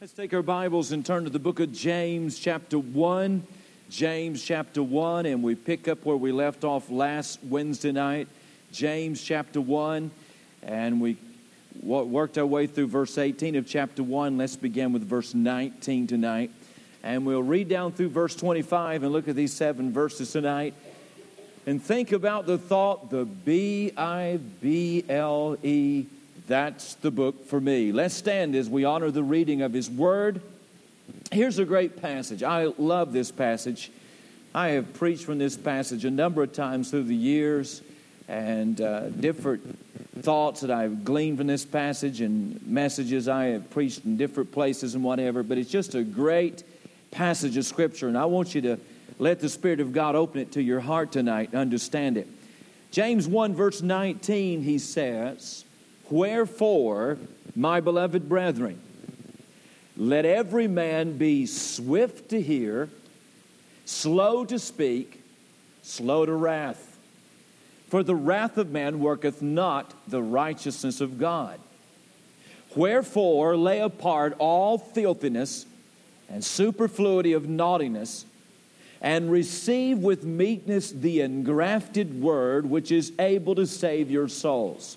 Let's take our Bibles and turn to the book of James, chapter 1. James, chapter 1, and we pick up where we left off last Wednesday night. James, chapter 1, and we worked our way through verse 18 of chapter 1. Let's begin with verse 19 tonight. And we'll read down through verse 25 and look at these seven verses tonight and think about the thought, the B I B L E that's the book for me. Let's stand as we honor the reading of His Word. Here's a great passage. I love this passage. I have preached from this passage a number of times through the years and uh, different thoughts that I've gleaned from this passage and messages I have preached in different places and whatever. But it's just a great passage of Scripture, and I want you to let the Spirit of God open it to your heart tonight and understand it. James 1, verse 19, he says, Wherefore, my beloved brethren, let every man be swift to hear, slow to speak, slow to wrath. For the wrath of man worketh not the righteousness of God. Wherefore, lay apart all filthiness and superfluity of naughtiness, and receive with meekness the engrafted word which is able to save your souls.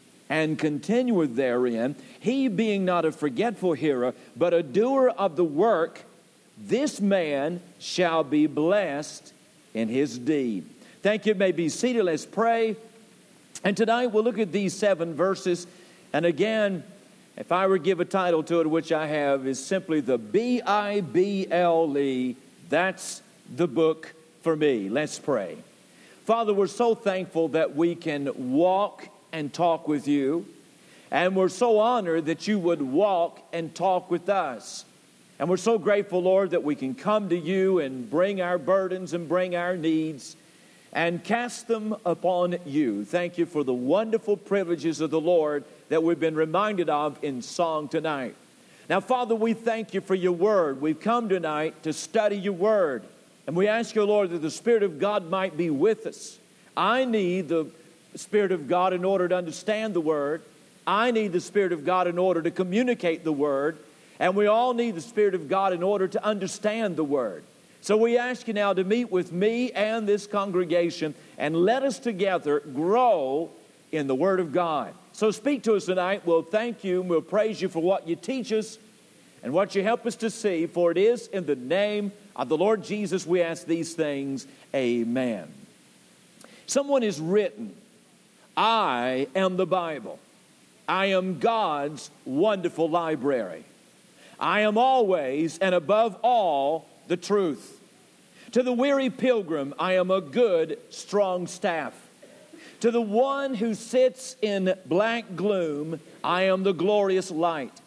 and continueth therein, he being not a forgetful hearer, but a doer of the work, this man shall be blessed in his deed. Thank you. May be seated. Let's pray. And tonight we'll look at these seven verses. And again, if I were to give a title to it, which I have, is simply the B I B L E. That's the book for me. Let's pray. Father, we're so thankful that we can walk and talk with you. And we're so honored that you would walk and talk with us. And we're so grateful, Lord, that we can come to you and bring our burdens and bring our needs and cast them upon you. Thank you for the wonderful privileges of the Lord that we've been reminded of in song tonight. Now, Father, we thank you for your word. We've come tonight to study your word. And we ask you, Lord, that the Spirit of God might be with us. I need the Spirit of God in order to understand the Word. I need the Spirit of God in order to communicate the Word. And we all need the Spirit of God in order to understand the Word. So we ask you now to meet with me and this congregation and let us together grow in the Word of God. So speak to us tonight. We'll thank you and we'll praise you for what you teach us and what you help us to see. For it is in the name of the Lord Jesus we ask these things. Amen. Someone is written I am the Bible. I am God's wonderful library. I am always and above all the truth. To the weary pilgrim, I am a good, strong staff. To the one who sits in black gloom, I am the glorious light.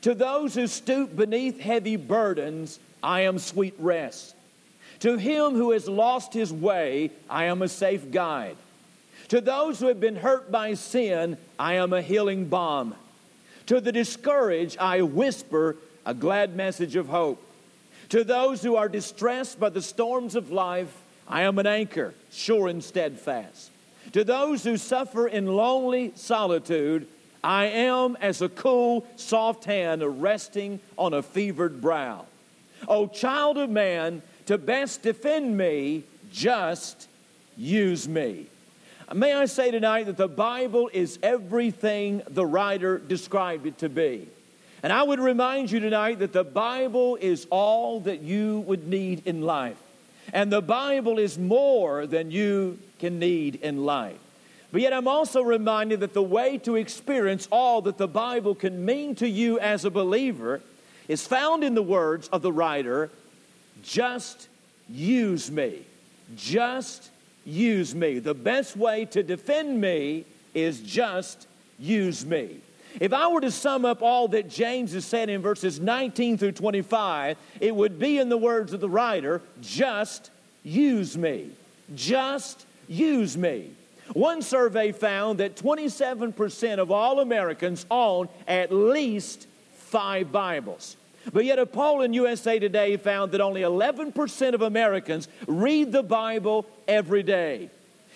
To those who stoop beneath heavy burdens, I am sweet rest. To him who has lost his way, I am a safe guide. To those who have been hurt by sin, I am a healing balm. To the discouraged, I whisper a glad message of hope. To those who are distressed by the storms of life, I am an anchor, sure and steadfast. To those who suffer in lonely solitude, I am as a cool, soft hand resting on a fevered brow. O child of man, to best defend me, just use me. May I say tonight that the Bible is everything the writer described it to be. And I would remind you tonight that the Bible is all that you would need in life. And the Bible is more than you can need in life. But yet, I'm also reminded that the way to experience all that the Bible can mean to you as a believer is found in the words of the writer just use me. Just use me. The best way to defend me is just use me. If I were to sum up all that James has said in verses 19 through 25, it would be in the words of the writer just use me. Just use me. One survey found that 27% of all Americans own at least five Bibles. But yet, a poll in USA Today found that only 11% of Americans read the Bible every day.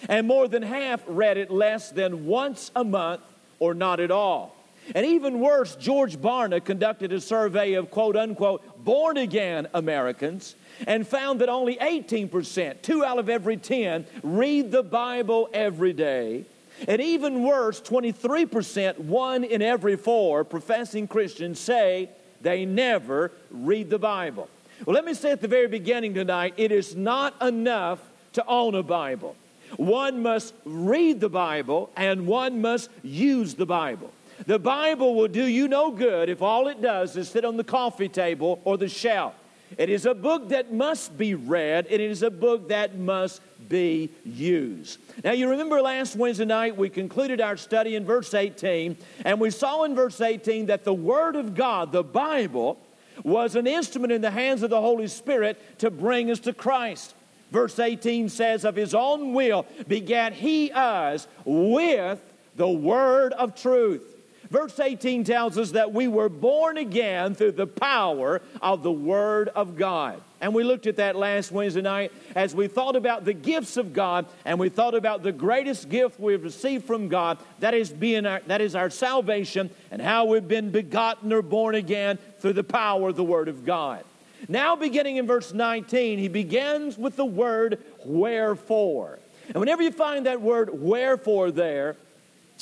And more than half read it less than once a month or not at all. And even worse, George Barna conducted a survey of quote unquote born again Americans and found that only 18%, two out of every 10, read the Bible every day. And even worse, 23%, one in every four professing Christians say they never read the Bible. Well, let me say at the very beginning tonight it is not enough to own a Bible. One must read the Bible and one must use the Bible. The Bible will do you no good if all it does is sit on the coffee table or the shelf. It is a book that must be read, it is a book that must be used. Now, you remember last Wednesday night we concluded our study in verse 18, and we saw in verse 18 that the Word of God, the Bible, was an instrument in the hands of the Holy Spirit to bring us to Christ. Verse 18 says, Of his own will begat he us with the word of truth. Verse 18 tells us that we were born again through the power of the Word of God. And we looked at that last Wednesday night as we thought about the gifts of God and we thought about the greatest gift we've received from God, that is, being our, that is our salvation, and how we've been begotten or born again through the power of the Word of God. Now, beginning in verse 19, he begins with the word wherefore. And whenever you find that word wherefore there,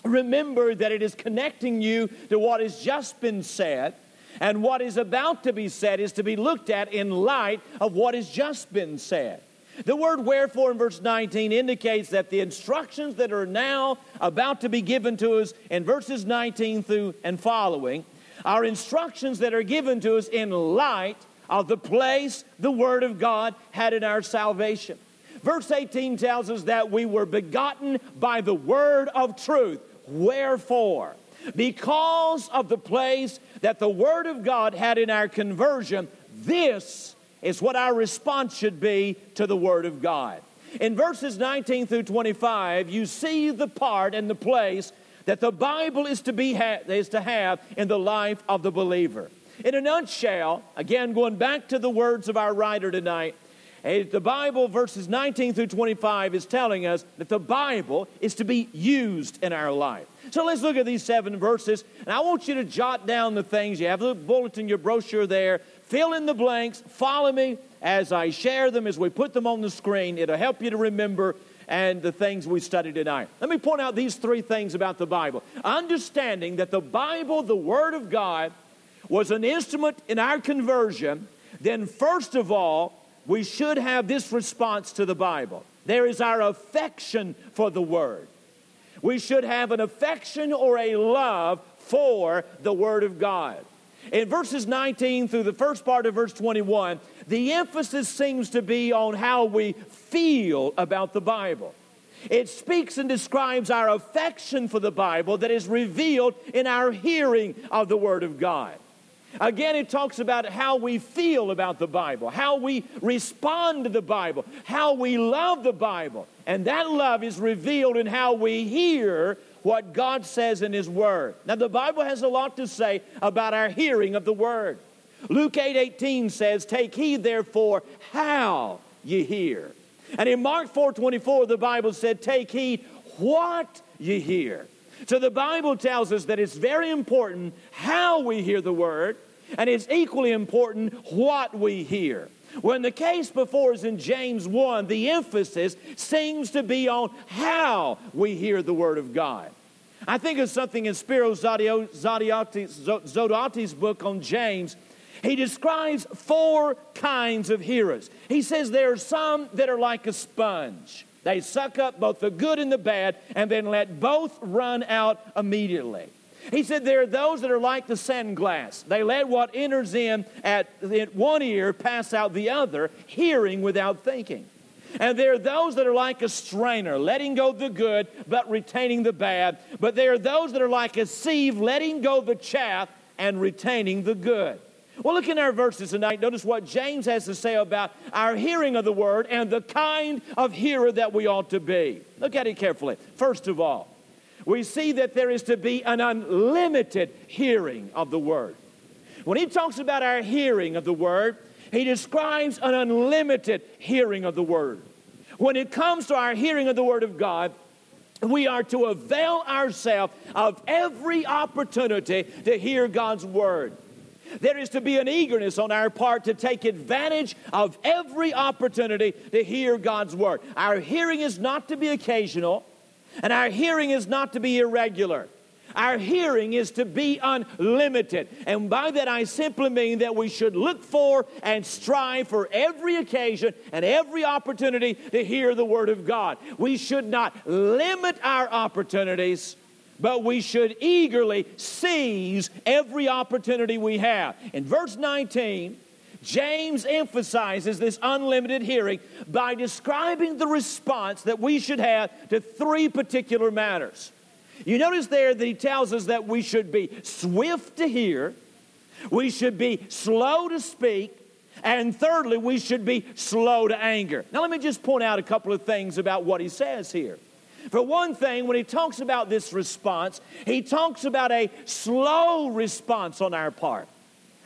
remember that it is connecting you to what has just been said. And what is about to be said is to be looked at in light of what has just been said. The word wherefore in verse 19 indicates that the instructions that are now about to be given to us in verses 19 through and following are instructions that are given to us in light of the place the Word of God had in our salvation. Verse 18 tells us that we were begotten by the Word of truth. Wherefore? Because of the place that the Word of God had in our conversion, this is what our response should be to the Word of God. In verses 19 through 25, you see the part and the place that the Bible is to, be ha- is to have in the life of the believer. In a nutshell, again, going back to the words of our writer tonight, eh, the Bible, verses 19 through 25, is telling us that the Bible is to be used in our life. So let's look at these seven verses, and I want you to jot down the things. You have the bulletin, your brochure there. Fill in the blanks. Follow me as I share them, as we put them on the screen. It'll help you to remember and the things we studied tonight. Let me point out these three things about the Bible. Understanding that the Bible, the Word of God, was an instrument in our conversion, then first of all, we should have this response to the Bible. There is our affection for the Word. We should have an affection or a love for the Word of God. In verses 19 through the first part of verse 21, the emphasis seems to be on how we feel about the Bible. It speaks and describes our affection for the Bible that is revealed in our hearing of the Word of God. Again, it talks about how we feel about the Bible, how we respond to the Bible, how we love the Bible. And that love is revealed in how we hear what God says in His Word. Now, the Bible has a lot to say about our hearing of the Word. Luke 8 18 says, Take heed, therefore, how ye hear. And in Mark 4 24, the Bible said, Take heed what ye hear. So the Bible tells us that it's very important how we hear the word, and it's equally important what we hear. When the case before us in James 1, the emphasis seems to be on how we hear the Word of God. I think of something in Spiro Zodhiates' book on James. He describes four kinds of hearers. He says there are some that are like a sponge. They suck up both the good and the bad and then let both run out immediately. He said there are those that are like the sand glass. They let what enters in at one ear pass out the other, hearing without thinking. And there are those that are like a strainer, letting go the good, but retaining the bad. But there are those that are like a sieve, letting go the chaff and retaining the good. Well, look in our verses tonight. Notice what James has to say about our hearing of the word and the kind of hearer that we ought to be. Look at it carefully. First of all, we see that there is to be an unlimited hearing of the word. When he talks about our hearing of the word, he describes an unlimited hearing of the word. When it comes to our hearing of the word of God, we are to avail ourselves of every opportunity to hear God's word. There is to be an eagerness on our part to take advantage of every opportunity to hear God's word. Our hearing is not to be occasional, and our hearing is not to be irregular. Our hearing is to be unlimited. And by that, I simply mean that we should look for and strive for every occasion and every opportunity to hear the Word of God. We should not limit our opportunities but we should eagerly seize every opportunity we have. In verse 19, James emphasizes this unlimited hearing by describing the response that we should have to three particular matters. You notice there that he tells us that we should be swift to hear, we should be slow to speak, and thirdly, we should be slow to anger. Now, let me just point out a couple of things about what he says here. For one thing, when he talks about this response, he talks about a slow response on our part.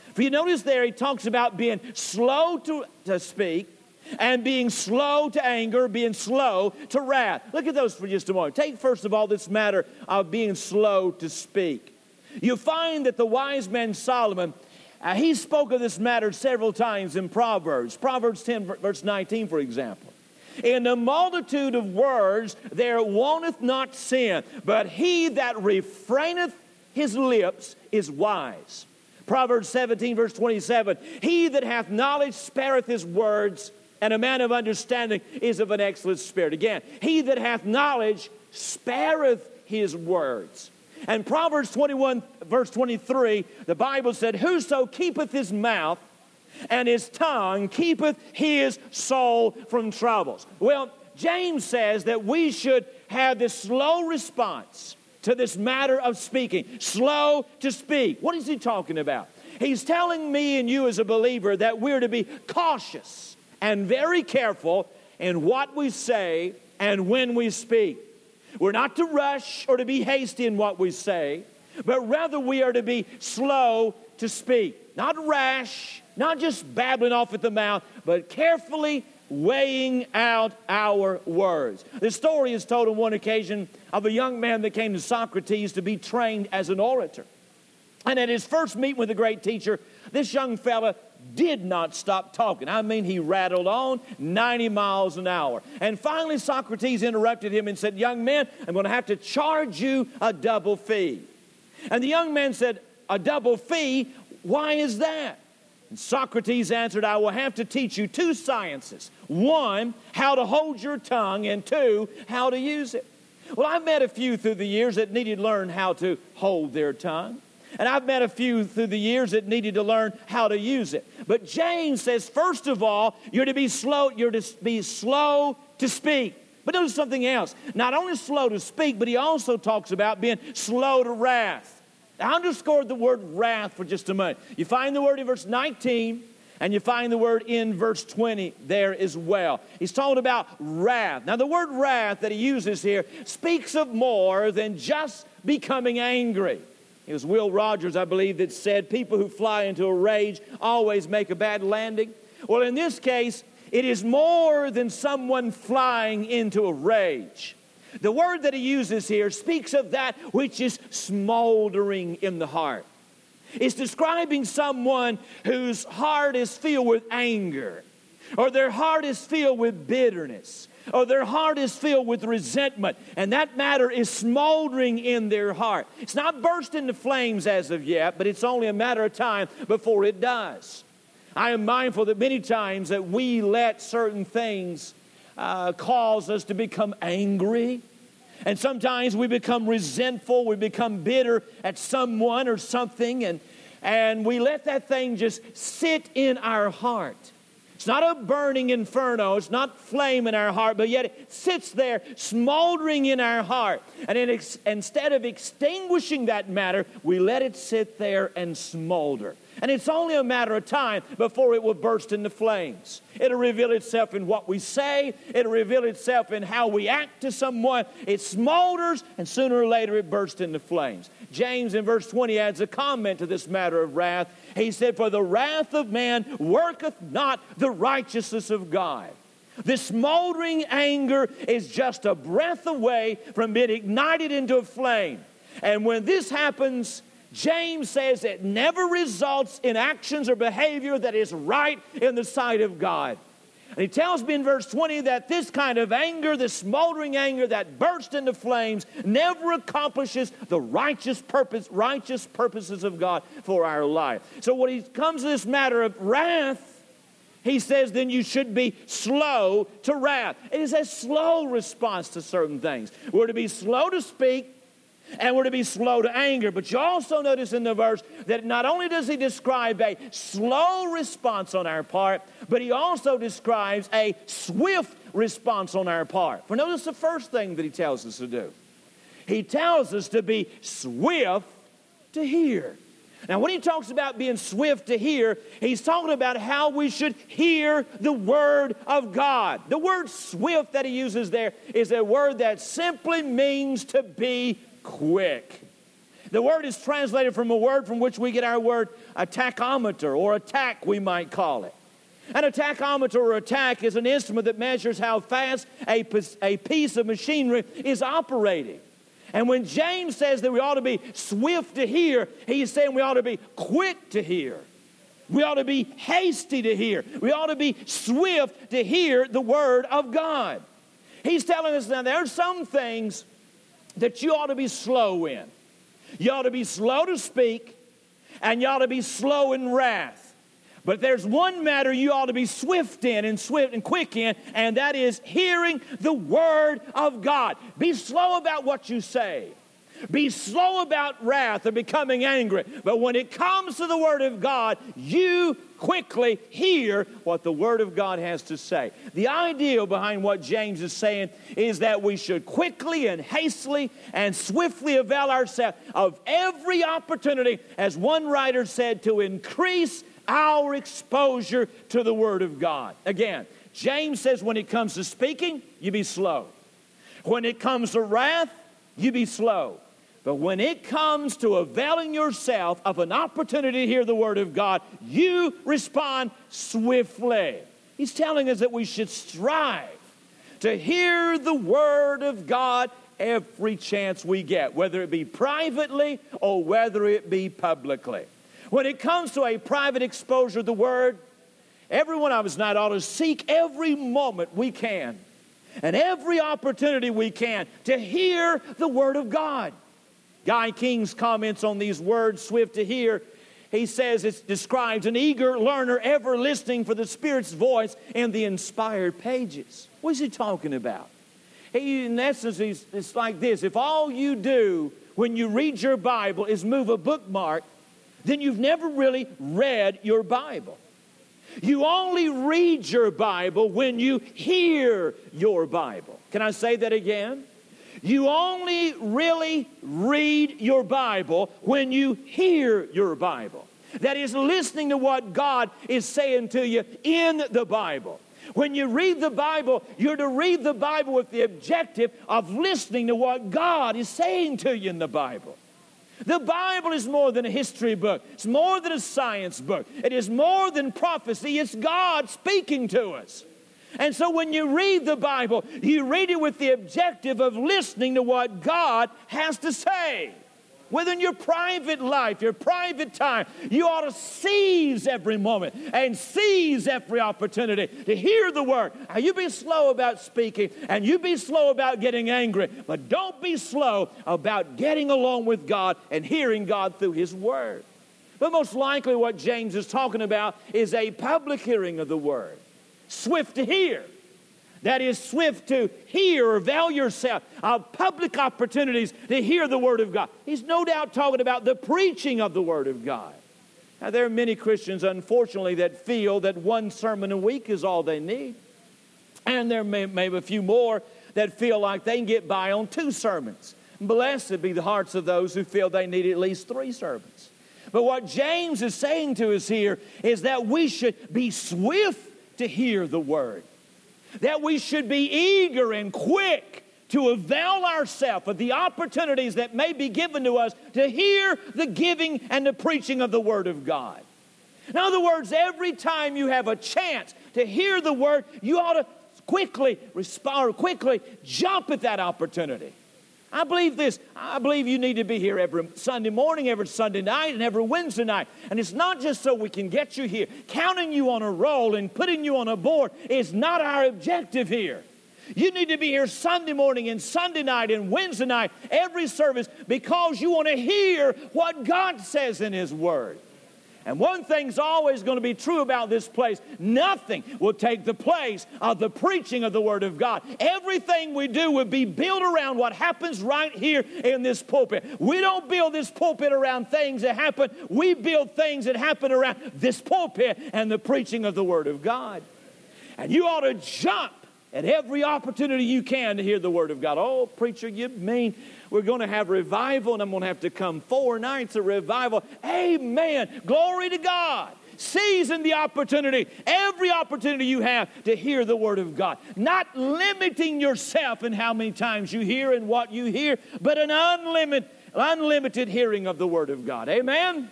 If you notice there, he talks about being slow to, to speak and being slow to anger, being slow to wrath. Look at those for just a moment. Take first of all this matter of being slow to speak. You find that the wise man Solomon, uh, he spoke of this matter several times in Proverbs. Proverbs 10, verse 19, for example. In the multitude of words there wanteth not sin, but he that refraineth his lips is wise. Proverbs 17, verse 27 He that hath knowledge spareth his words, and a man of understanding is of an excellent spirit. Again, he that hath knowledge spareth his words. And Proverbs 21, verse 23, the Bible said, Whoso keepeth his mouth and his tongue keepeth his soul from troubles. Well, James says that we should have this slow response to this matter of speaking, slow to speak. What is he talking about? He's telling me and you as a believer that we're to be cautious and very careful in what we say and when we speak. We're not to rush or to be hasty in what we say, but rather we are to be slow to speak, not rash, not just babbling off at the mouth, but carefully weighing out our words. The story is told on one occasion of a young man that came to Socrates to be trained as an orator. And at his first meeting with the great teacher, this young fella did not stop talking. I mean, he rattled on 90 miles an hour. And finally, Socrates interrupted him and said, Young man, I'm going to have to charge you a double fee. And the young man said, A double fee? Why is that? And Socrates answered, I will have to teach you two sciences one, how to hold your tongue, and two, how to use it. Well, I've met a few through the years that needed to learn how to hold their tongue. And I've met a few through the years that needed to learn how to use it. But James says, first of all, you're to be slow, you're to be slow to speak. But notice something else. Not only slow to speak, but he also talks about being slow to wrath. I underscored the word wrath for just a moment. You find the word in verse 19, and you find the word in verse 20 there as well. He's talking about wrath. Now, the word wrath that he uses here speaks of more than just becoming angry. It was Will Rogers, I believe, that said people who fly into a rage always make a bad landing. Well, in this case, it is more than someone flying into a rage. The word that he uses here speaks of that which is smoldering in the heart. It's describing someone whose heart is filled with anger, or their heart is filled with bitterness, or their heart is filled with resentment, and that matter is smoldering in their heart. It's not burst into flames as of yet, but it's only a matter of time before it does. I am mindful that many times that we let certain things uh, cause us to become angry. And sometimes we become resentful, we become bitter at someone or something, and, and we let that thing just sit in our heart. It's not a burning inferno. It's not flame in our heart, but yet it sits there smoldering in our heart. And ex- instead of extinguishing that matter, we let it sit there and smolder. And it's only a matter of time before it will burst into flames. It'll reveal itself in what we say, it'll reveal itself in how we act to someone. It smolders, and sooner or later it bursts into flames. James in verse 20 adds a comment to this matter of wrath. He said, For the wrath of man worketh not the righteousness of God. This smoldering anger is just a breath away from being ignited into a flame. And when this happens, James says it never results in actions or behavior that is right in the sight of God. And he tells me in verse 20 that this kind of anger, this smoldering anger that bursts into flames, never accomplishes the righteous purpose, righteous purposes of God for our life. So when he comes to this matter of wrath, he says, then you should be slow to wrath. It is a slow response to certain things. We're to be slow to speak, and we're to be slow to anger. But you also notice in the verse that not only does he describe a slow response on our part, but he also describes a swift response on our part. For notice the first thing that he tells us to do. He tells us to be swift to hear. Now, when he talks about being swift to hear, he's talking about how we should hear the word of God. The word swift that he uses there is a word that simply means to be quick. The word is translated from a word from which we get our word a tachometer or attack, we might call it. An tachometer or attack is an instrument that measures how fast a, a piece of machinery is operating. And when James says that we ought to be swift to hear, he's saying we ought to be quick to hear. We ought to be hasty to hear. We ought to be swift to hear the word of God. He's telling us now there are some things that you ought to be slow in. You ought to be slow to speak, and you ought to be slow in wrath. But there's one matter you ought to be swift in and swift and quick in, and that is hearing the word of God. Be slow about what you say. Be slow about wrath or becoming angry. But when it comes to the Word of God, you quickly hear what the Word of God has to say. The idea behind what James is saying is that we should quickly and hastily and swiftly avail ourselves of every opportunity, as one writer said, to increase our exposure to the Word of God. Again, James says when it comes to speaking, you be slow. When it comes to wrath, you be slow. But when it comes to availing yourself of an opportunity to hear the Word of God, you respond swiftly. He's telling us that we should strive to hear the Word of God every chance we get, whether it be privately or whether it be publicly. When it comes to a private exposure of the Word, every one of us tonight ought to seek every moment we can and every opportunity we can to hear the Word of God. Guy King's comments on these words, swift to hear, he says it describes an eager learner ever listening for the Spirit's voice in the inspired pages. What is he talking about? He, in essence, it's like this if all you do when you read your Bible is move a bookmark, then you've never really read your Bible. You only read your Bible when you hear your Bible. Can I say that again? You only really read your Bible when you hear your Bible. That is, listening to what God is saying to you in the Bible. When you read the Bible, you're to read the Bible with the objective of listening to what God is saying to you in the Bible. The Bible is more than a history book. It's more than a science book. It is more than prophecy. It's God speaking to us. And so when you read the Bible, you read it with the objective of listening to what God has to say. Within your private life, your private time, you ought to seize every moment and seize every opportunity to hear the word. Now, you be slow about speaking and you be slow about getting angry, but don't be slow about getting along with God and hearing God through His word. But most likely, what James is talking about is a public hearing of the word, swift to hear that is swift to hear avail yourself of public opportunities to hear the Word of God. He's no doubt talking about the preaching of the Word of God. Now, there are many Christians, unfortunately, that feel that one sermon a week is all they need. And there may, may be a few more that feel like they can get by on two sermons. Blessed be the hearts of those who feel they need at least three sermons. But what James is saying to us here is that we should be swift to hear the word, that we should be eager and quick to avail ourselves of the opportunities that may be given to us to hear the giving and the preaching of the Word of God. In other words, every time you have a chance to hear the Word, you ought to quickly respond, quickly jump at that opportunity. I believe this. I believe you need to be here every Sunday morning, every Sunday night, and every Wednesday night. And it's not just so we can get you here. Counting you on a roll and putting you on a board is not our objective here. You need to be here Sunday morning and Sunday night and Wednesday night, every service, because you want to hear what God says in His Word. And one thing's always going to be true about this place nothing will take the place of the preaching of the Word of God. Everything we do will be built around what happens right here in this pulpit. We don't build this pulpit around things that happen, we build things that happen around this pulpit and the preaching of the Word of God. And you ought to jump at every opportunity you can to hear the Word of God. Oh, preacher, you mean we're going to have revival and I'm going to have to come four nights of revival? Amen. Glory to God. Seizing the opportunity, every opportunity you have to hear the Word of God. Not limiting yourself in how many times you hear and what you hear, but an unlimited, unlimited hearing of the Word of God. Amen? Amen.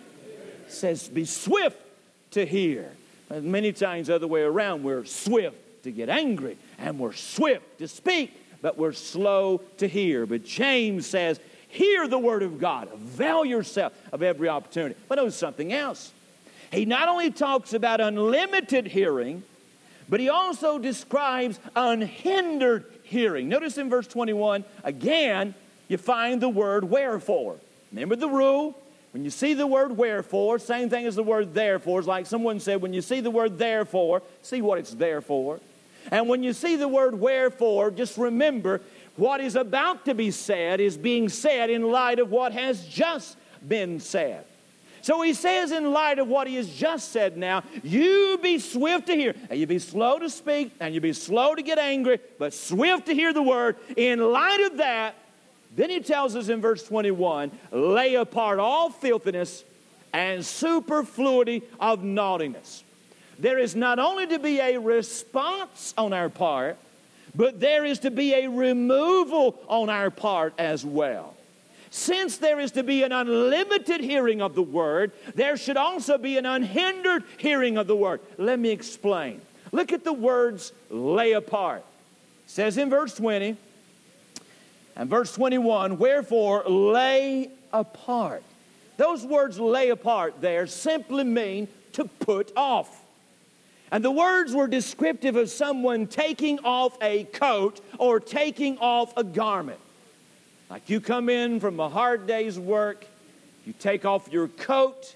says, be swift to hear. And many times, the other way around, we're swift to get angry and we're swift to speak, but we're slow to hear. But James says, Hear the word of God, avail yourself of every opportunity. But notice something else. He not only talks about unlimited hearing, but he also describes unhindered hearing. Notice in verse 21, again, you find the word wherefore. Remember the rule? When you see the word wherefore, same thing as the word therefore. It's like someone said, when you see the word therefore, see what it's there for. And when you see the word wherefore, just remember what is about to be said is being said in light of what has just been said. So he says, in light of what he has just said now, you be swift to hear, and you be slow to speak, and you be slow to get angry, but swift to hear the word. In light of that, then he tells us in verse 21 lay apart all filthiness and superfluity of naughtiness there is not only to be a response on our part, but there is to be a removal on our part as well. Since there is to be an unlimited hearing of the word, there should also be an unhindered hearing of the word. Let me explain. Look at the words lay apart. It says in verse 20 and verse 21, wherefore lay apart. Those words lay apart there simply mean to put off. And the words were descriptive of someone taking off a coat or taking off a garment. Like you come in from a hard day's work, you take off your coat.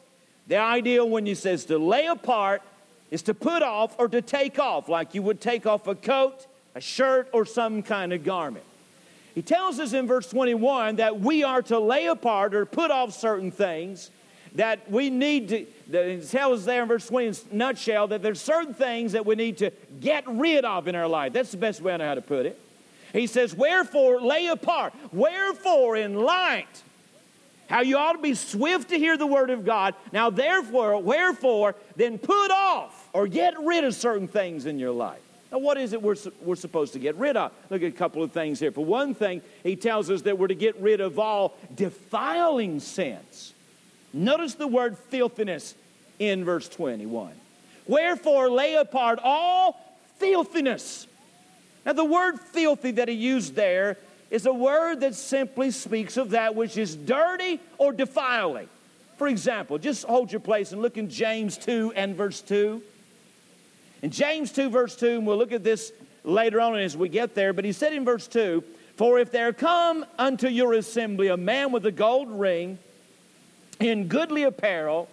The idea when he says to lay apart is to put off or to take off, like you would take off a coat, a shirt, or some kind of garment. He tells us in verse 21 that we are to lay apart or put off certain things that we need to, it tells us there in verse 20 in nutshell that there's certain things that we need to get rid of in our life. That's the best way I know how to put it. He says, Wherefore lay apart. Wherefore, in light, how you ought to be swift to hear the word of God. Now, therefore, wherefore, then put off or get rid of certain things in your life. Now, what is it we're, we're supposed to get rid of? Look at a couple of things here. For one thing, he tells us that we're to get rid of all defiling sins. Notice the word filthiness in verse 21. Wherefore lay apart all filthiness. Now, the word filthy that he used there is a word that simply speaks of that which is dirty or defiling. For example, just hold your place and look in James 2 and verse 2. In James 2, verse 2, and we'll look at this later on as we get there, but he said in verse 2 For if there come unto your assembly a man with a gold ring, in goodly apparel,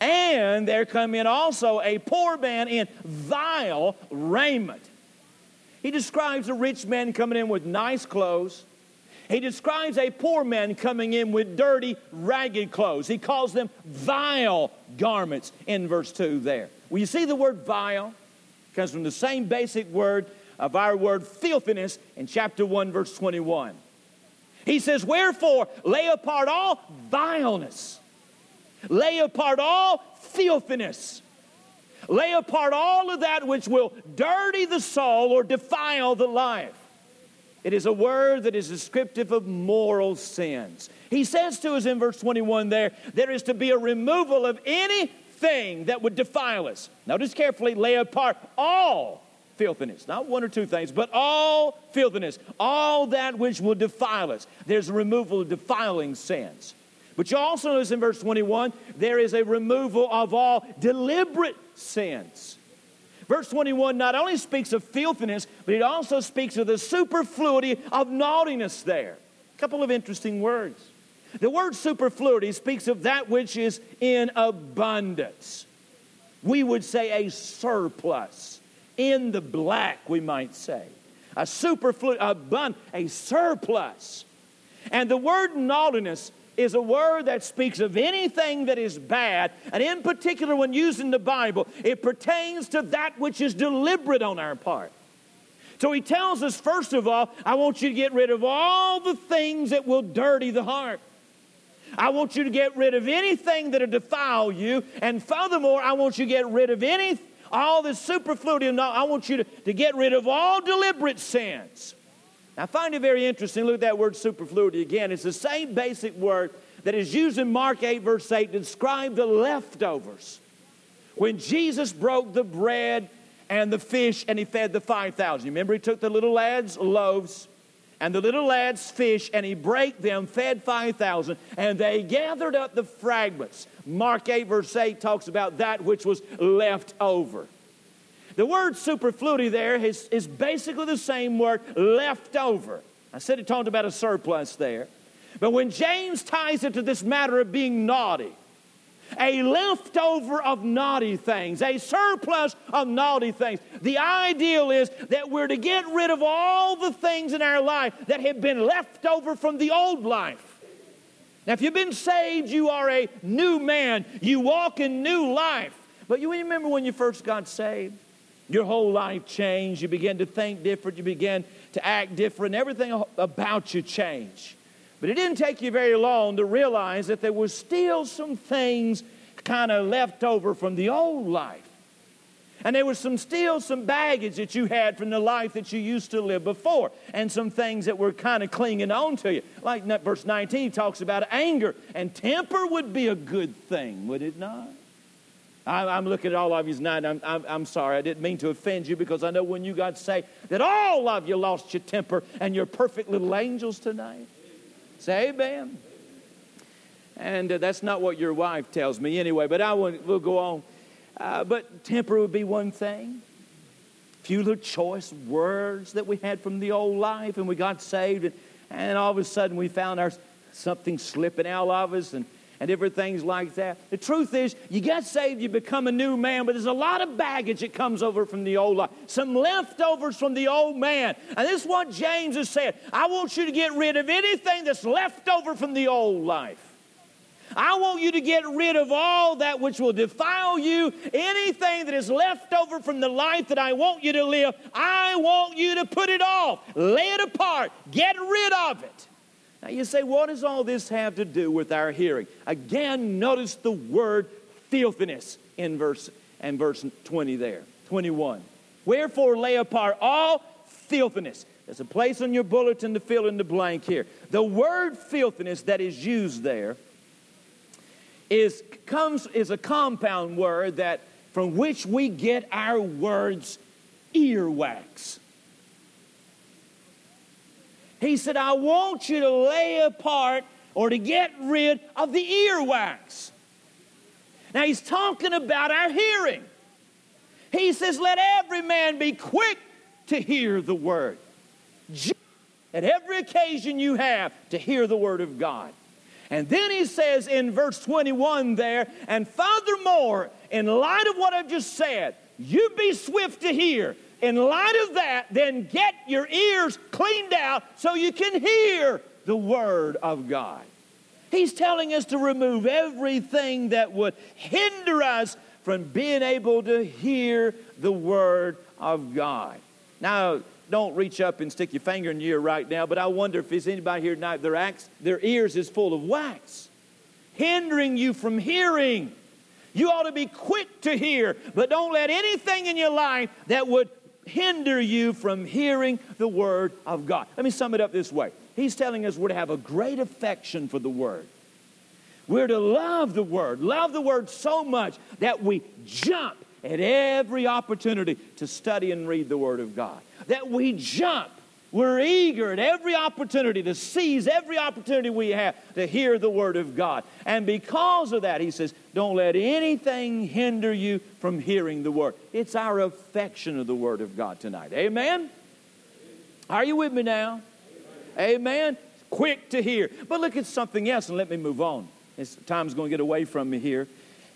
and there come in also a poor man in vile raiment. He describes a rich man coming in with nice clothes. He describes a poor man coming in with dirty, ragged clothes. He calls them vile garments in verse 2 there. Well, you see the word vile? Comes from the same basic word of our word filthiness in chapter 1, verse 21. He says, Wherefore, lay apart all vileness, lay apart all filthiness, lay apart all of that which will dirty the soul or defile the life. It is a word that is descriptive of moral sins. He says to us in verse 21 there, there is to be a removal of anything that would defile us. Notice carefully, lay apart all filthiness. Not one or two things, but all filthiness, all that which will defile us. There's a removal of defiling sins. But you also notice in verse 21, there is a removal of all deliberate sins. Verse 21 not only speaks of filthiness, but it also speaks of the superfluity of naughtiness there. A couple of interesting words. The word superfluity speaks of that which is in abundance. We would say a surplus. In the black, we might say. A superfluity, abund, a surplus. And the word naughtiness is a word that speaks of anything that is bad, and in particular, when used in the Bible, it pertains to that which is deliberate on our part. So he tells us, first of all, I want you to get rid of all the things that will dirty the heart. I want you to get rid of anything that'll defile you. And furthermore, I want you to get rid of any all this superfluity. I want you to, to get rid of all deliberate sins. I find it very interesting. Look at that word superfluity again. It's the same basic word that is used in Mark 8, verse 8, to describe the leftovers. When Jesus broke the bread and the fish and he fed the 5,000. Remember, he took the little lads' loaves and the little lads' fish and he broke them, fed 5,000, and they gathered up the fragments. Mark 8, verse 8 talks about that which was left over. The word superfluity there is, is basically the same word left over. I said it talked about a surplus there. But when James ties it to this matter of being naughty, a leftover of naughty things, a surplus of naughty things. The ideal is that we're to get rid of all the things in our life that have been left over from the old life. Now, if you've been saved, you are a new man. You walk in new life. But you remember when you first got saved? Your whole life changed. You began to think different. You began to act different. Everything about you changed. But it didn't take you very long to realize that there was still some things kind of left over from the old life. And there was some still some baggage that you had from the life that you used to live before, and some things that were kind of clinging on to you. Like verse 19 talks about anger, and temper would be a good thing, would it not? I, am looking at all of you tonight. I'm, I'm, I'm, sorry. I didn't mean to offend you because I know when you got saved that all of you lost your temper and you're perfect little angels tonight. Say amen. And uh, that's not what your wife tells me anyway, but I will we'll go on. Uh, but temper would be one thing. Few little choice words that we had from the old life and we got saved and, and all of a sudden we found our something slipping out of us and and different things like that. The truth is, you get saved, you become a new man, but there's a lot of baggage that comes over from the old life. Some leftovers from the old man. And this is what James has said. I want you to get rid of anything that's left over from the old life. I want you to get rid of all that which will defile you, anything that is left over from the life that I want you to live. I want you to put it off, lay it apart, get rid of it. Now you say, what does all this have to do with our hearing? Again, notice the word filthiness in verse and verse 20 there, 21. Wherefore lay apart all filthiness. There's a place on your bulletin to fill in the blank here. The word filthiness that is used there is comes is a compound word that from which we get our words earwax. He said, I want you to lay apart or to get rid of the earwax. Now he's talking about our hearing. He says, Let every man be quick to hear the word. At every occasion you have to hear the word of God. And then he says in verse 21 there, and furthermore, in light of what I've just said, you be swift to hear, in light of that, then get your ears cleaned out so you can hear the Word of God. He's telling us to remove everything that would hinder us from being able to hear the Word of God. Now, don't reach up and stick your finger in your ear right now, but I wonder if there's anybody here tonight, their, ax, their ears is full of wax, hindering you from hearing. You ought to be quick to hear, but don't let anything in your life that would hinder you from hearing the Word of God. Let me sum it up this way He's telling us we're to have a great affection for the Word. We're to love the Word, love the Word so much that we jump at every opportunity to study and read the Word of God. That we jump. We're eager at every opportunity to seize every opportunity we have to hear the Word of God. And because of that, he says, don't let anything hinder you from hearing the Word. It's our affection of the Word of God tonight. Amen? Are you with me now? Amen? Quick to hear. But look at something else and let me move on. It's, time's going to get away from me here.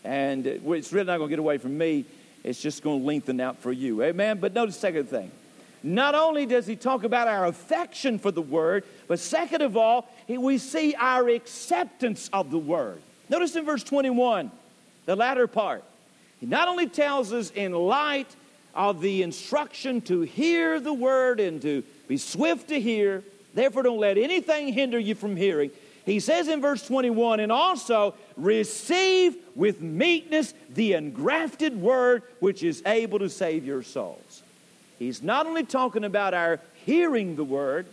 And uh, it's really not going to get away from me. It's just going to lengthen out for you. Amen? But notice the second thing. Not only does he talk about our affection for the word, but second of all, we see our acceptance of the word. Notice in verse 21, the latter part. He not only tells us in light of the instruction to hear the word and to be swift to hear, therefore don't let anything hinder you from hearing. He says in verse 21, and also receive with meekness the engrafted word which is able to save your souls. He's not only talking about our hearing the word,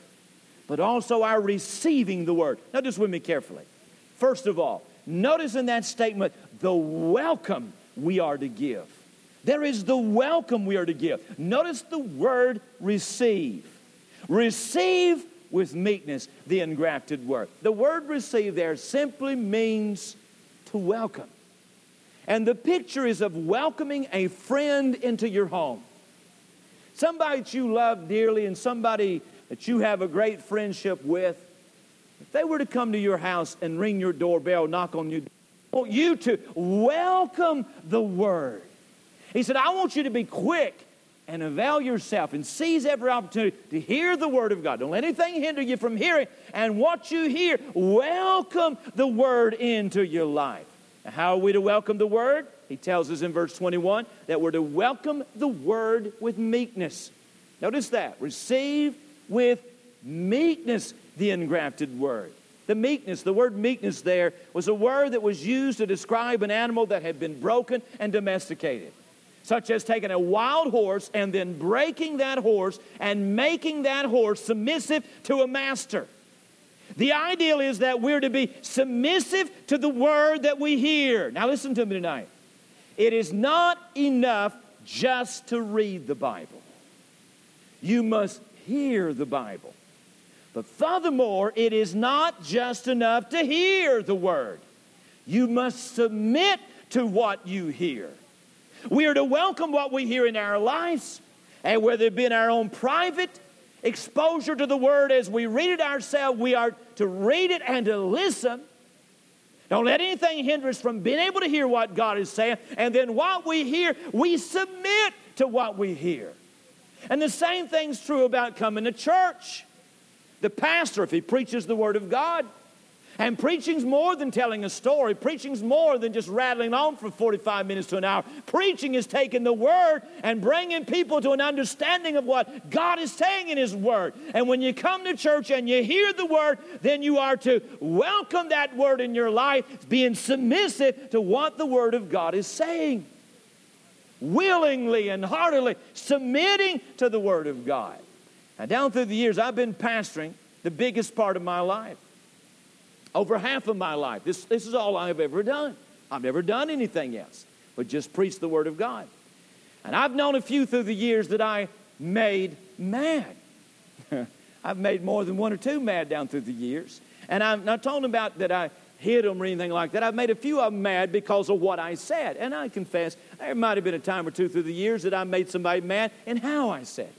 but also our receiving the word. Now, just with me carefully. First of all, notice in that statement the welcome we are to give. There is the welcome we are to give. Notice the word receive. Receive with meekness the engrafted word. The word receive there simply means to welcome. And the picture is of welcoming a friend into your home. Somebody that you love dearly and somebody that you have a great friendship with. If they were to come to your house and ring your doorbell, knock on door, I want you to welcome the word. He said, I want you to be quick and avail yourself and seize every opportunity to hear the Word of God. Don't let anything hinder you from hearing. And what you hear, welcome the Word into your life. Now, how are we to welcome the Word? He tells us in verse 21 that we're to welcome the Word with meekness. Notice that. Receive with meekness the engrafted Word. The meekness, the word meekness there was a word that was used to describe an animal that had been broken and domesticated such as taking a wild horse and then breaking that horse and making that horse submissive to a master. The ideal is that we're to be submissive to the word that we hear. Now, listen to me tonight. It is not enough just to read the Bible, you must hear the Bible. But furthermore, it is not just enough to hear the word, you must submit to what you hear. We are to welcome what we hear in our lives, and whether it be in our own private exposure to the Word as we read it ourselves, we are to read it and to listen. Don't let anything hinder us from being able to hear what God is saying. And then what we hear, we submit to what we hear. And the same thing's true about coming to church. The pastor, if he preaches the Word of God, and preaching's more than telling a story. Preaching's more than just rattling on for 45 minutes to an hour. Preaching is taking the word and bringing people to an understanding of what God is saying in His word. And when you come to church and you hear the word, then you are to welcome that word in your life, being submissive to what the word of God is saying. Willingly and heartily submitting to the word of God. Now, down through the years, I've been pastoring the biggest part of my life over half of my life. This, this is all I've ever done. I've never done anything else but just preach the Word of God. And I've known a few through the years that I made mad. I've made more than one or two mad down through the years. And I'm not talking about that I hit them or anything like that. I've made a few of them mad because of what I said. And I confess, there might have been a time or two through the years that I made somebody mad in how I said it.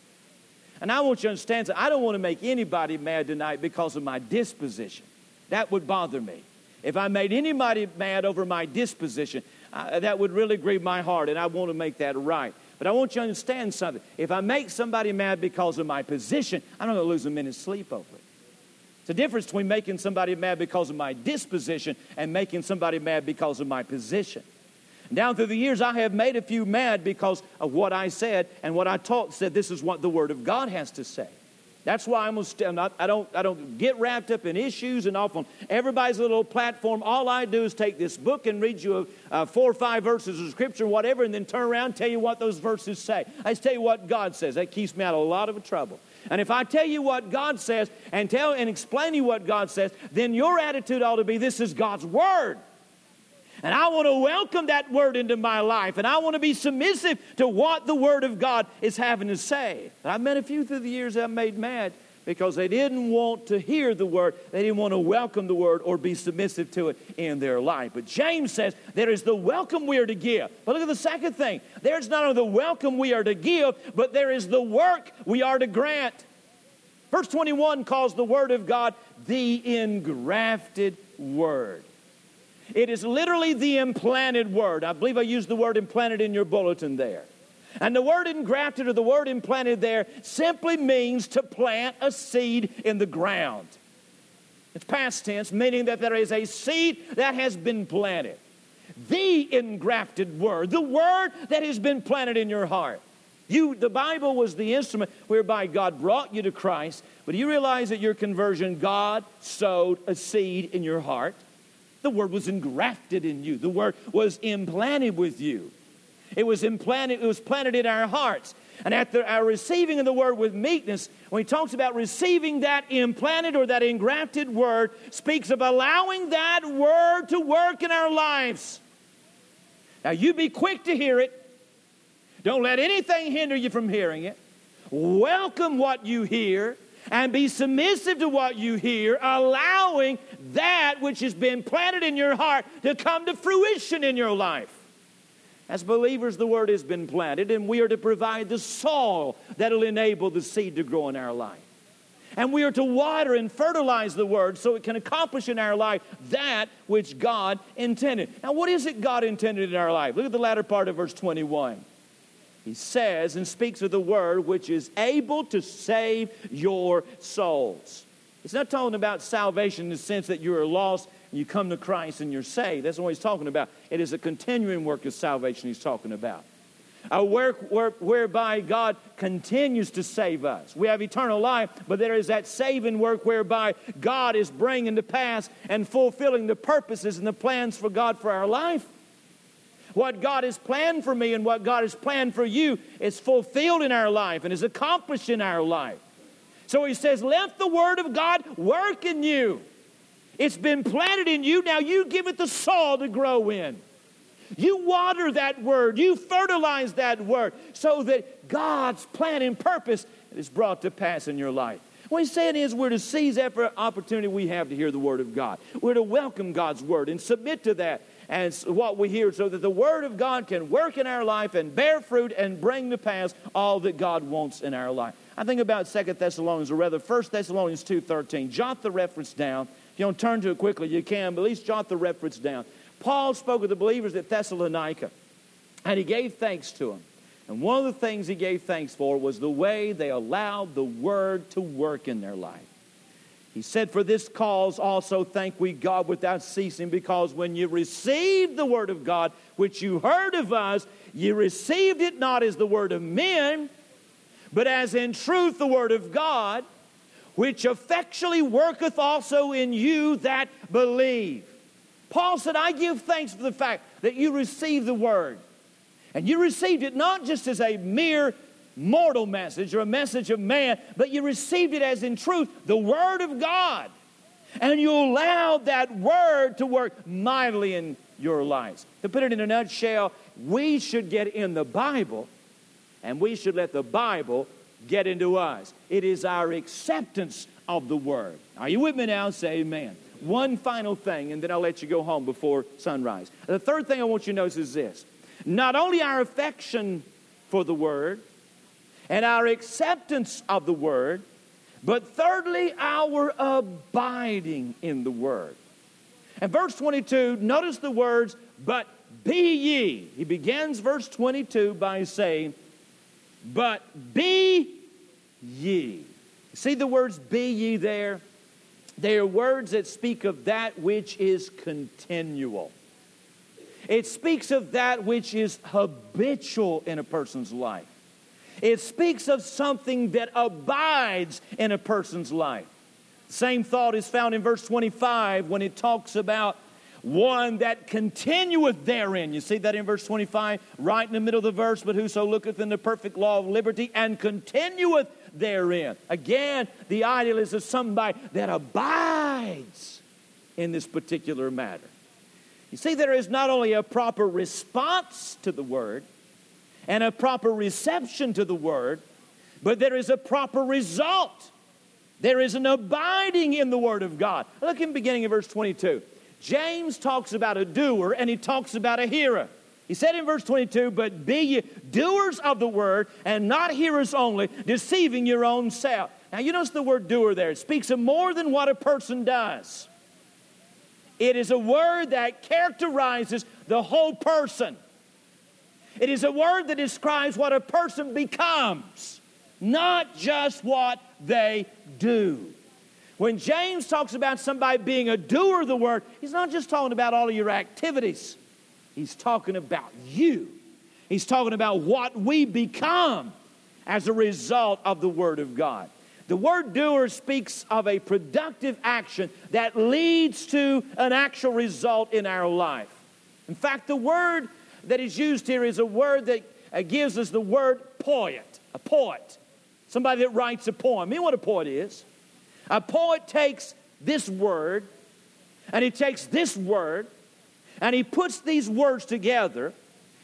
And I want you to understand that I don't want to make anybody mad tonight because of my disposition. That would bother me. If I made anybody mad over my disposition, uh, that would really grieve my heart, and I want to make that right. But I want you to understand something. If I make somebody mad because of my position, I'm not going to lose a minute's sleep over it. It's a difference between making somebody mad because of my disposition and making somebody mad because of my position. Down through the years, I have made a few mad because of what I said and what I taught said this is what the Word of God has to say. That's why I'm, st- not, I, don't, I don't get wrapped up in issues and off on everybody's little platform. All I do is take this book and read you a, uh, four or five verses of Scripture, whatever, and then turn around and tell you what those verses say. I just tell you what God says. That keeps me out of a lot of trouble. And if I tell you what God says and tell and explain to you what God says, then your attitude ought to be this is God's word. And I want to welcome that word into my life. And I want to be submissive to what the word of God is having to say. I've met a few through the years that I made mad because they didn't want to hear the word. They didn't want to welcome the word or be submissive to it in their life. But James says there is the welcome we are to give. But look at the second thing there's not only the welcome we are to give, but there is the work we are to grant. Verse 21 calls the word of God the engrafted word. It is literally the implanted word. I believe I used the word implanted in your bulletin there. And the word engrafted or the word implanted there simply means to plant a seed in the ground. It's past tense, meaning that there is a seed that has been planted. The engrafted word, the word that has been planted in your heart. You, the Bible was the instrument whereby God brought you to Christ, but do you realize that your conversion, God sowed a seed in your heart. The word was engrafted in you. The word was implanted with you. It was implanted, it was planted in our hearts. And after our receiving of the word with meekness, when he talks about receiving that implanted or that engrafted word, speaks of allowing that word to work in our lives. Now, you be quick to hear it. Don't let anything hinder you from hearing it. Welcome what you hear and be submissive to what you hear, allowing that which has been planted in your heart to come to fruition in your life. As believers, the word has been planted, and we are to provide the soil that will enable the seed to grow in our life. And we are to water and fertilize the word so it can accomplish in our life that which God intended. Now, what is it God intended in our life? Look at the latter part of verse 21. He says and speaks of the word which is able to save your souls. It's not talking about salvation in the sense that you are lost and you come to Christ and you're saved. That's what he's talking about. It is a continuing work of salvation he's talking about. A work, whereby God continues to save us. We have eternal life, but there is that saving work whereby God is bringing to pass and fulfilling the purposes and the plans for God for our life. What God has planned for me and what God has planned for you is fulfilled in our life and is accomplished in our life. So he says, Let the Word of God work in you. It's been planted in you. Now you give it the soil to grow in. You water that word. You fertilize that word so that God's plan and purpose is brought to pass in your life. What he's saying is we're to seize every opportunity we have to hear the word of God. We're to welcome God's word and submit to that and what we hear so that the word of God can work in our life and bear fruit and bring to pass all that God wants in our life. I think about Second Thessalonians, or rather First Thessalonians 2.13. Jot the reference down if you don't turn to it quickly, you can, but at least jot the reference down. Paul spoke with the believers at Thessalonica, and he gave thanks to them. And one of the things he gave thanks for was the way they allowed the word to work in their life. He said, For this cause also thank we God without ceasing, because when you received the word of God, which you heard of us, you received it not as the word of men, but as in truth the word of God which effectually worketh also in you that believe. Paul said, I give thanks for the fact that you received the word. And you received it not just as a mere mortal message or a message of man, but you received it as in truth the word of God. And you allowed that word to work mightily in your lives. To put it in a nutshell, we should get in the Bible and we should let the Bible get into us. It is our acceptance of the word. Are you with me now? Say amen. One final thing, and then I'll let you go home before sunrise. The third thing I want you to notice is this not only our affection for the word and our acceptance of the word, but thirdly, our abiding in the word. And verse 22, notice the words, but be ye. He begins verse 22 by saying, but be ye. See the words be ye there? They are words that speak of that which is continual. It speaks of that which is habitual in a person's life. It speaks of something that abides in a person's life. Same thought is found in verse 25 when it talks about one that continueth therein. You see that in verse 25, right in the middle of the verse, but whoso looketh in the perfect law of liberty and continueth therein. Again, the ideal is of somebody that abides in this particular matter. You see, there is not only a proper response to the word and a proper reception to the word, but there is a proper result. There is an abiding in the word of God. Look in the beginning of verse 22. James talks about a doer and he talks about a hearer. He said in verse 22, But be ye doers of the word and not hearers only, deceiving your own self. Now, you notice the word doer there. It speaks of more than what a person does, it is a word that characterizes the whole person. It is a word that describes what a person becomes, not just what they do. When James talks about somebody being a doer of the word, he's not just talking about all of your activities, he's talking about you. He's talking about what we become as a result of the word of God. The word doer speaks of a productive action that leads to an actual result in our life. In fact, the word that is used here is a word that uh, gives us the word poet, a poet, somebody that writes a poem. You know what a poet is? A poet takes this word and he takes this word and he puts these words together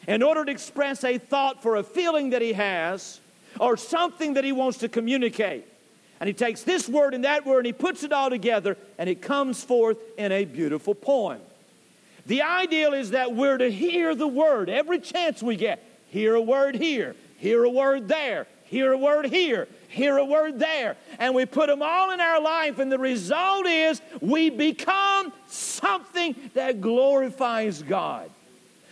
in order to express a thought for a feeling that he has or something that he wants to communicate. And he takes this word and that word and he puts it all together and it comes forth in a beautiful poem. The ideal is that we're to hear the word every chance we get. Hear a word here, hear a word there, hear a word here, hear a word there. And we put them all in our life, and the result is we become something that glorifies God.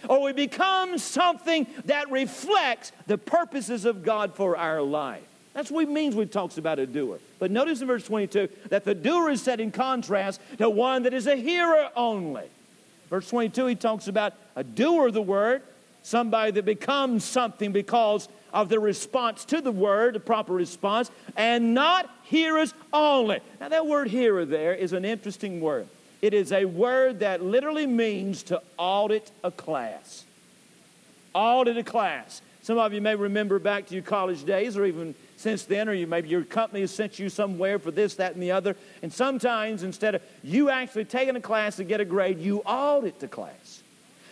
Or we become something that reflects the purposes of God for our life. That's what it means when it talks about a doer. But notice in verse 22 that the doer is set in contrast to one that is a hearer only. Verse 22, he talks about a doer of the word, somebody that becomes something because of the response to the word, the proper response, and not hearers only. Now, that word hearer there is an interesting word. It is a word that literally means to audit a class. Audit a class. Some of you may remember back to your college days, or even since then, or you maybe your company has sent you somewhere for this, that, and the other. And sometimes instead of you actually taking a class to get a grade, you audit the class.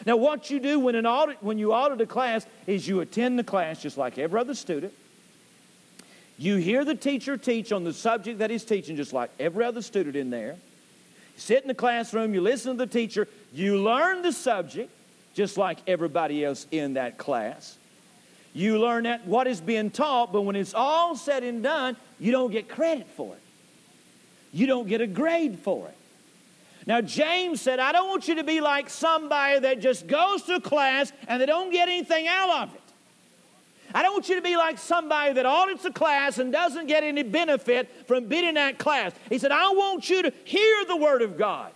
Now, what you do when, an audit, when you audit a class is you attend the class just like every other student. You hear the teacher teach on the subject that he's teaching, just like every other student in there. You sit in the classroom, you listen to the teacher, you learn the subject, just like everybody else in that class. You learn that what is being taught, but when it's all said and done, you don't get credit for it. You don't get a grade for it. Now, James said, I don't want you to be like somebody that just goes to class and they don't get anything out of it. I don't want you to be like somebody that audits a class and doesn't get any benefit from being in that class. He said, I want you to hear the Word of God.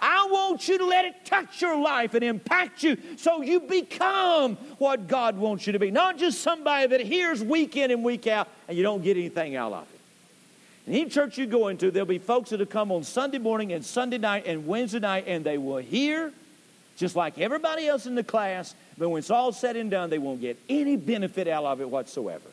I want you to let it touch your life and impact you so you become what God wants you to be. Not just somebody that hears week in and week out and you don't get anything out of it. In any church you go into, there'll be folks that'll come on Sunday morning and Sunday night and Wednesday night, and they will hear just like everybody else in the class, but when it's all said and done, they won't get any benefit out of it whatsoever.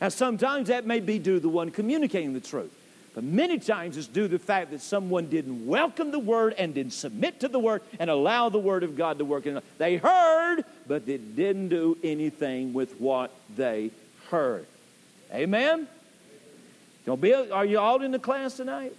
Now, sometimes that may be due to the one communicating the truth. But many times it's due to the fact that someone didn't welcome the word and didn't submit to the word and allow the word of God to work in them. They heard, but they didn't do anything with what they heard. Amen? Don't be, are you all in the class tonight?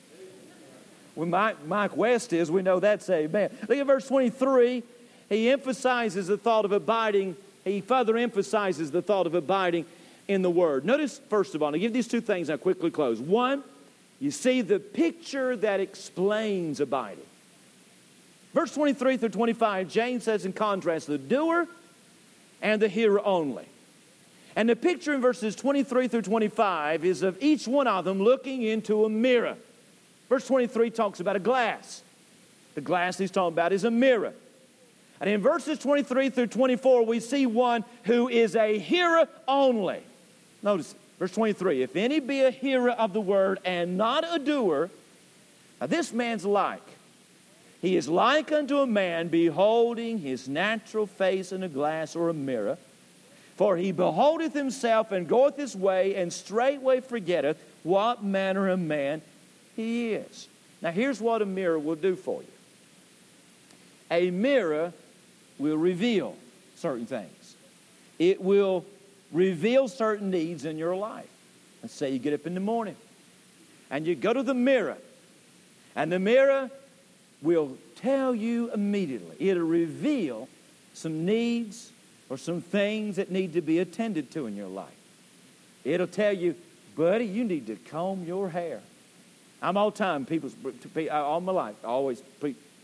When Mike, Mike West is, we know that's amen. Look at verse 23. He emphasizes the thought of abiding. He further emphasizes the thought of abiding in the Word. Notice, first of all, I'll give these two things, I'll quickly close. One, you see the picture that explains abiding. Verse 23 through 25, James says in contrast, the doer and the hearer only. And the picture in verses 23 through 25 is of each one of them looking into a mirror. Verse 23 talks about a glass. The glass he's talking about is a mirror. And in verses 23 through 24, we see one who is a hearer only. Notice verse 23 If any be a hearer of the word and not a doer, now this man's like. He is like unto a man beholding his natural face in a glass or a mirror. For he beholdeth himself and goeth his way, and straightway forgetteth what manner of man he is. Now, here's what a mirror will do for you a mirror will reveal certain things, it will reveal certain needs in your life. Let's say you get up in the morning and you go to the mirror, and the mirror will tell you immediately, it'll reveal some needs or some things that need to be attended to in your life. It'll tell you, buddy, you need to comb your hair. I'm all time, people's, all my life, always,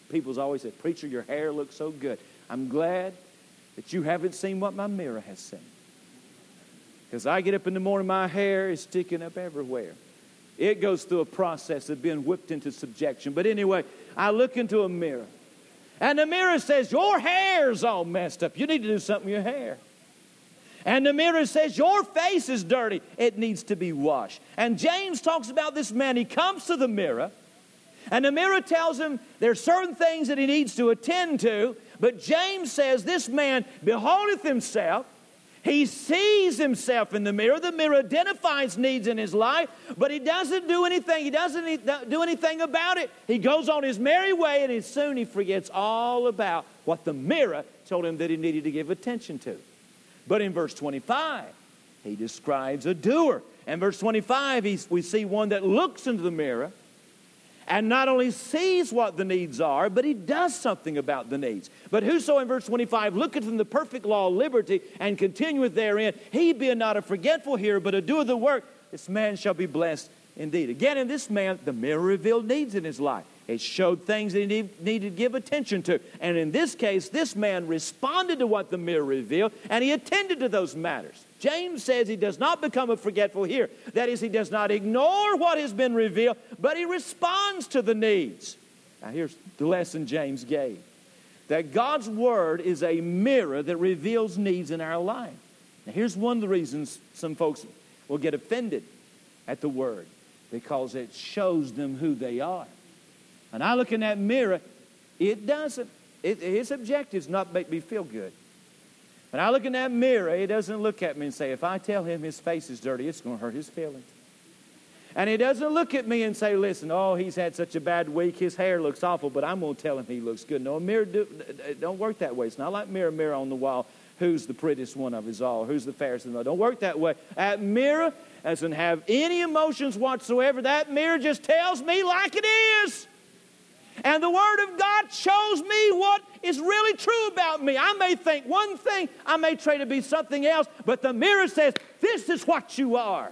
people's always said, Preacher, your hair looks so good. I'm glad that you haven't seen what my mirror has seen. Because I get up in the morning, my hair is sticking up everywhere. It goes through a process of being whipped into subjection. But anyway, I look into a mirror and the mirror says, Your hair's all messed up. You need to do something with your hair. And the mirror says, Your face is dirty. It needs to be washed. And James talks about this man. He comes to the mirror, and the mirror tells him there's certain things that he needs to attend to. But James says, This man beholdeth himself he sees himself in the mirror. The mirror identifies needs in his life, but he doesn't do anything. He doesn't do anything about it. He goes on his merry way, and soon he forgets all about what the mirror told him that he needed to give attention to. But in verse 25, he describes a doer. And verse 25, we see one that looks into the mirror and not only sees what the needs are, but he does something about the needs. But whoso in verse 25 looketh from the perfect law of liberty and continueth therein, he being not a forgetful hearer, but a doer of the work, this man shall be blessed indeed. Again, in this man, the mirror revealed needs in his life. It showed things that he needed to give attention to. And in this case, this man responded to what the mirror revealed, and he attended to those matters. James says he does not become a forgetful here. That is, he does not ignore what has been revealed, but he responds to the needs. Now, here's the lesson James gave that God's Word is a mirror that reveals needs in our life. Now, here's one of the reasons some folks will get offended at the Word because it shows them who they are. And I look in that mirror, it doesn't. It, his objective is not make me feel good. When I look in that mirror, he doesn't look at me and say, if I tell him his face is dirty, it's going to hurt his feelings. And he doesn't look at me and say, listen, oh, he's had such a bad week, his hair looks awful, but I'm going to tell him he looks good. No, a mirror do, don't work that way. It's not like mirror, mirror on the wall. Who's the prettiest one of us all? Who's the fairest of them all? Don't work that way. That mirror doesn't have any emotions whatsoever. That mirror just tells me like it is. And the Word of God shows me what is really true about me. I may think one thing, I may try to be something else, but the mirror says, This is what you are.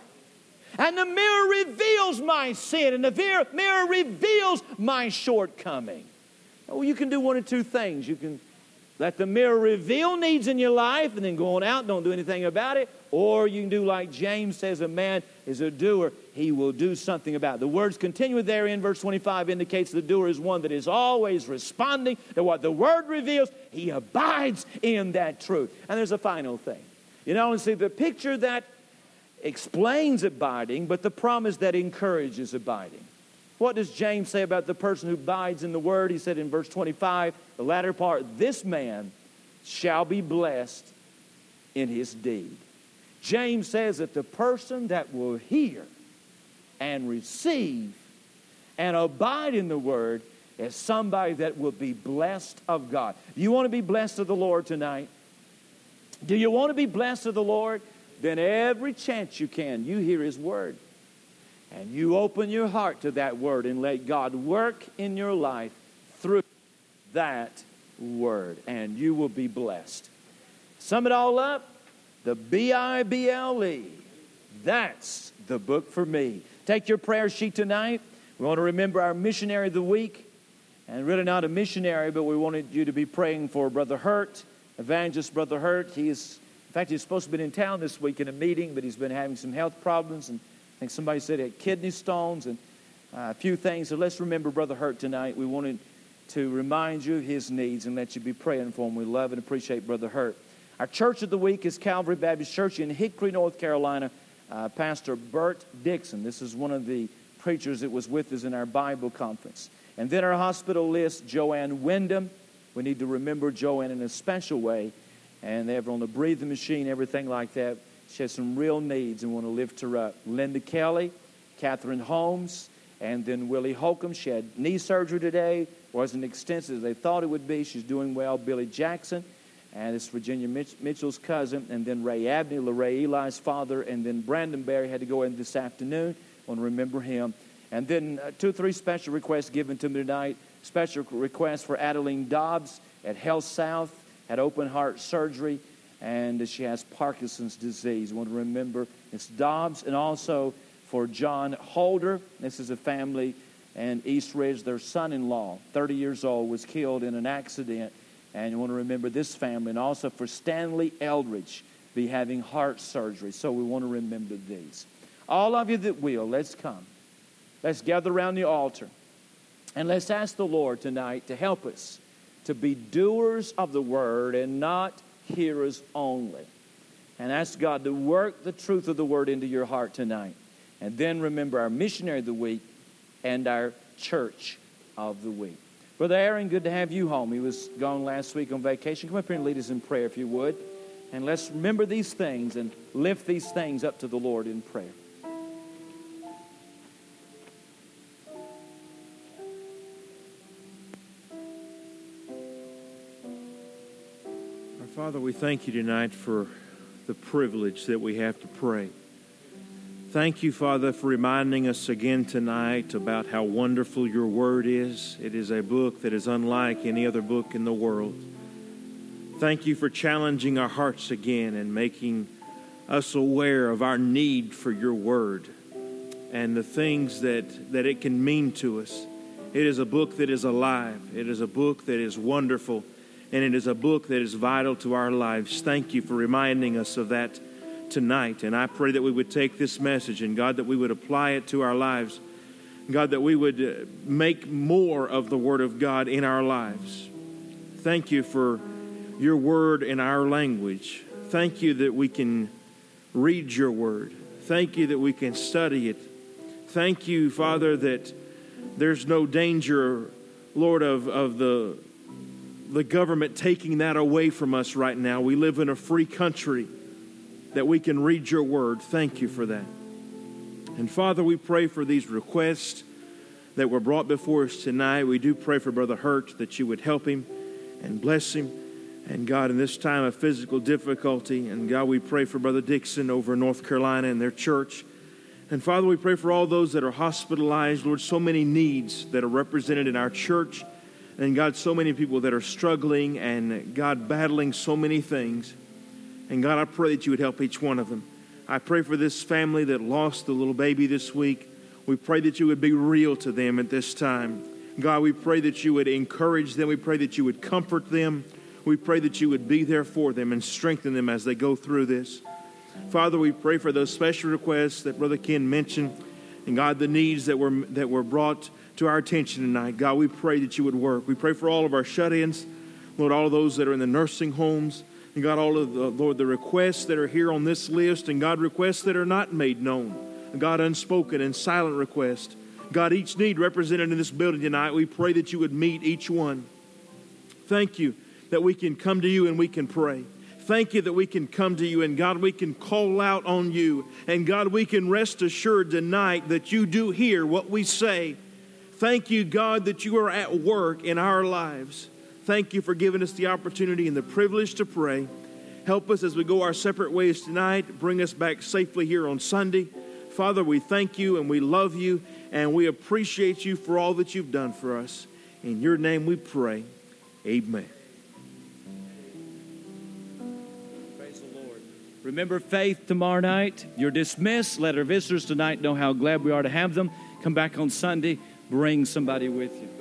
And the mirror reveals my sin, and the mirror reveals my shortcoming. Well, you can do one of two things. You can let the mirror reveal needs in your life and then go on out, don't do anything about it. Or you can do like James says a man is a doer, he will do something about it. The words continue there in verse 25 indicates the doer is one that is always responding to what the word reveals. He abides in that truth. And there's a final thing. You not only see the picture that explains abiding, but the promise that encourages abiding. What does James say about the person who abides in the word? He said in verse 25, the latter part, this man shall be blessed in his deed. James says that the person that will hear and receive and abide in the word as somebody that will be blessed of God. Do you want to be blessed of the Lord tonight? Do you want to be blessed of the Lord? Then every chance you can, you hear his word. And you open your heart to that word and let God work in your life through that word, and you will be blessed. Sum it all up the B I B L E. That's the book for me. Take your prayer sheet tonight. We want to remember our missionary of the week, and really not a missionary, but we wanted you to be praying for Brother Hurt, Evangelist Brother Hurt. He is, in fact, he's supposed to be in town this week in a meeting, but he's been having some health problems and I think somebody said he had kidney stones, and Uh, a few things. So let's remember Brother Hurt tonight. We wanted to remind you of his needs and let you be praying for him. We love and appreciate Brother Hurt. Our church of the week is Calvary Baptist Church in Hickory, North Carolina. Uh, Pastor Bert Dixon. This is one of the preachers that was with us in our Bible conference. And then our hospital list, Joanne Wyndham. We need to remember Joanne in a special way. And they have her on the breathing machine, everything like that. She has some real needs and want to lift her up. Linda Kelly, Catherine Holmes, and then Willie Holcomb. She had knee surgery today. Wasn't extensive as they thought it would be. She's doing well. Billy Jackson, and it's Virginia Mitch- Mitchell's cousin. And then Ray Abney, LaRay Eli's father. And then Brandon Barry had to go in this afternoon. I Want to remember him. And then uh, two or three special requests given to me tonight. Special request for Adeline Dobbs at Health South, had open heart surgery, and she has Parkinson's disease. I want to remember it's Dobbs, and also for John Holder. This is a family and East Ridge. Their son in law, 30 years old, was killed in an accident. And you want to remember this family. And also for Stanley Eldridge, be having heart surgery. So we want to remember these. All of you that will, let's come. Let's gather around the altar. And let's ask the Lord tonight to help us to be doers of the word and not hearers only. And ask God to work the truth of the word into your heart tonight. And then remember our missionary of the week and our church of the week. Brother Aaron, good to have you home. He was gone last week on vacation. Come up here and lead us in prayer if you would. And let's remember these things and lift these things up to the Lord in prayer. Our Father, we thank you tonight for the privilege that we have to pray. Thank you, Father, for reminding us again tonight about how wonderful your word is. It is a book that is unlike any other book in the world. Thank you for challenging our hearts again and making us aware of our need for your word and the things that, that it can mean to us. It is a book that is alive, it is a book that is wonderful, and it is a book that is vital to our lives. Thank you for reminding us of that tonight. And I pray that we would take this message and God, that we would apply it to our lives. God, that we would uh, make more of the Word of God in our lives. Thank you for your Word in our language. Thank you that we can read your Word. Thank you that we can study it. Thank you, Father, that there's no danger, Lord, of, of the, the government taking that away from us right now. We live in a free country that we can read your word. Thank you for that. And Father, we pray for these requests that were brought before us tonight. We do pray for Brother Hurt that you would help him and bless him. And God, in this time of physical difficulty, and God, we pray for Brother Dixon over in North Carolina and their church. And Father, we pray for all those that are hospitalized. Lord, so many needs that are represented in our church. And God, so many people that are struggling and God, battling so many things. And God, I pray that you would help each one of them. I pray for this family that lost the little baby this week. We pray that you would be real to them at this time. God, we pray that you would encourage them. We pray that you would comfort them. We pray that you would be there for them and strengthen them as they go through this. Father, we pray for those special requests that Brother Ken mentioned, and God, the needs that were that were brought to our attention tonight. God, we pray that you would work. We pray for all of our shut-ins, Lord, all of those that are in the nursing homes. And God, all of the, Lord, the requests that are here on this list, and God, requests that are not made known. God, unspoken and silent requests. God, each need represented in this building tonight, we pray that you would meet each one. Thank you that we can come to you and we can pray. Thank you that we can come to you and God, we can call out on you. And God, we can rest assured tonight that you do hear what we say. Thank you, God, that you are at work in our lives. Thank you for giving us the opportunity and the privilege to pray. Help us as we go our separate ways tonight. Bring us back safely here on Sunday. Father, we thank you and we love you and we appreciate you for all that you've done for us. In your name we pray. Amen. Praise the Lord. Remember faith tomorrow night. You're dismissed. Let our visitors tonight know how glad we are to have them. Come back on Sunday. Bring somebody with you.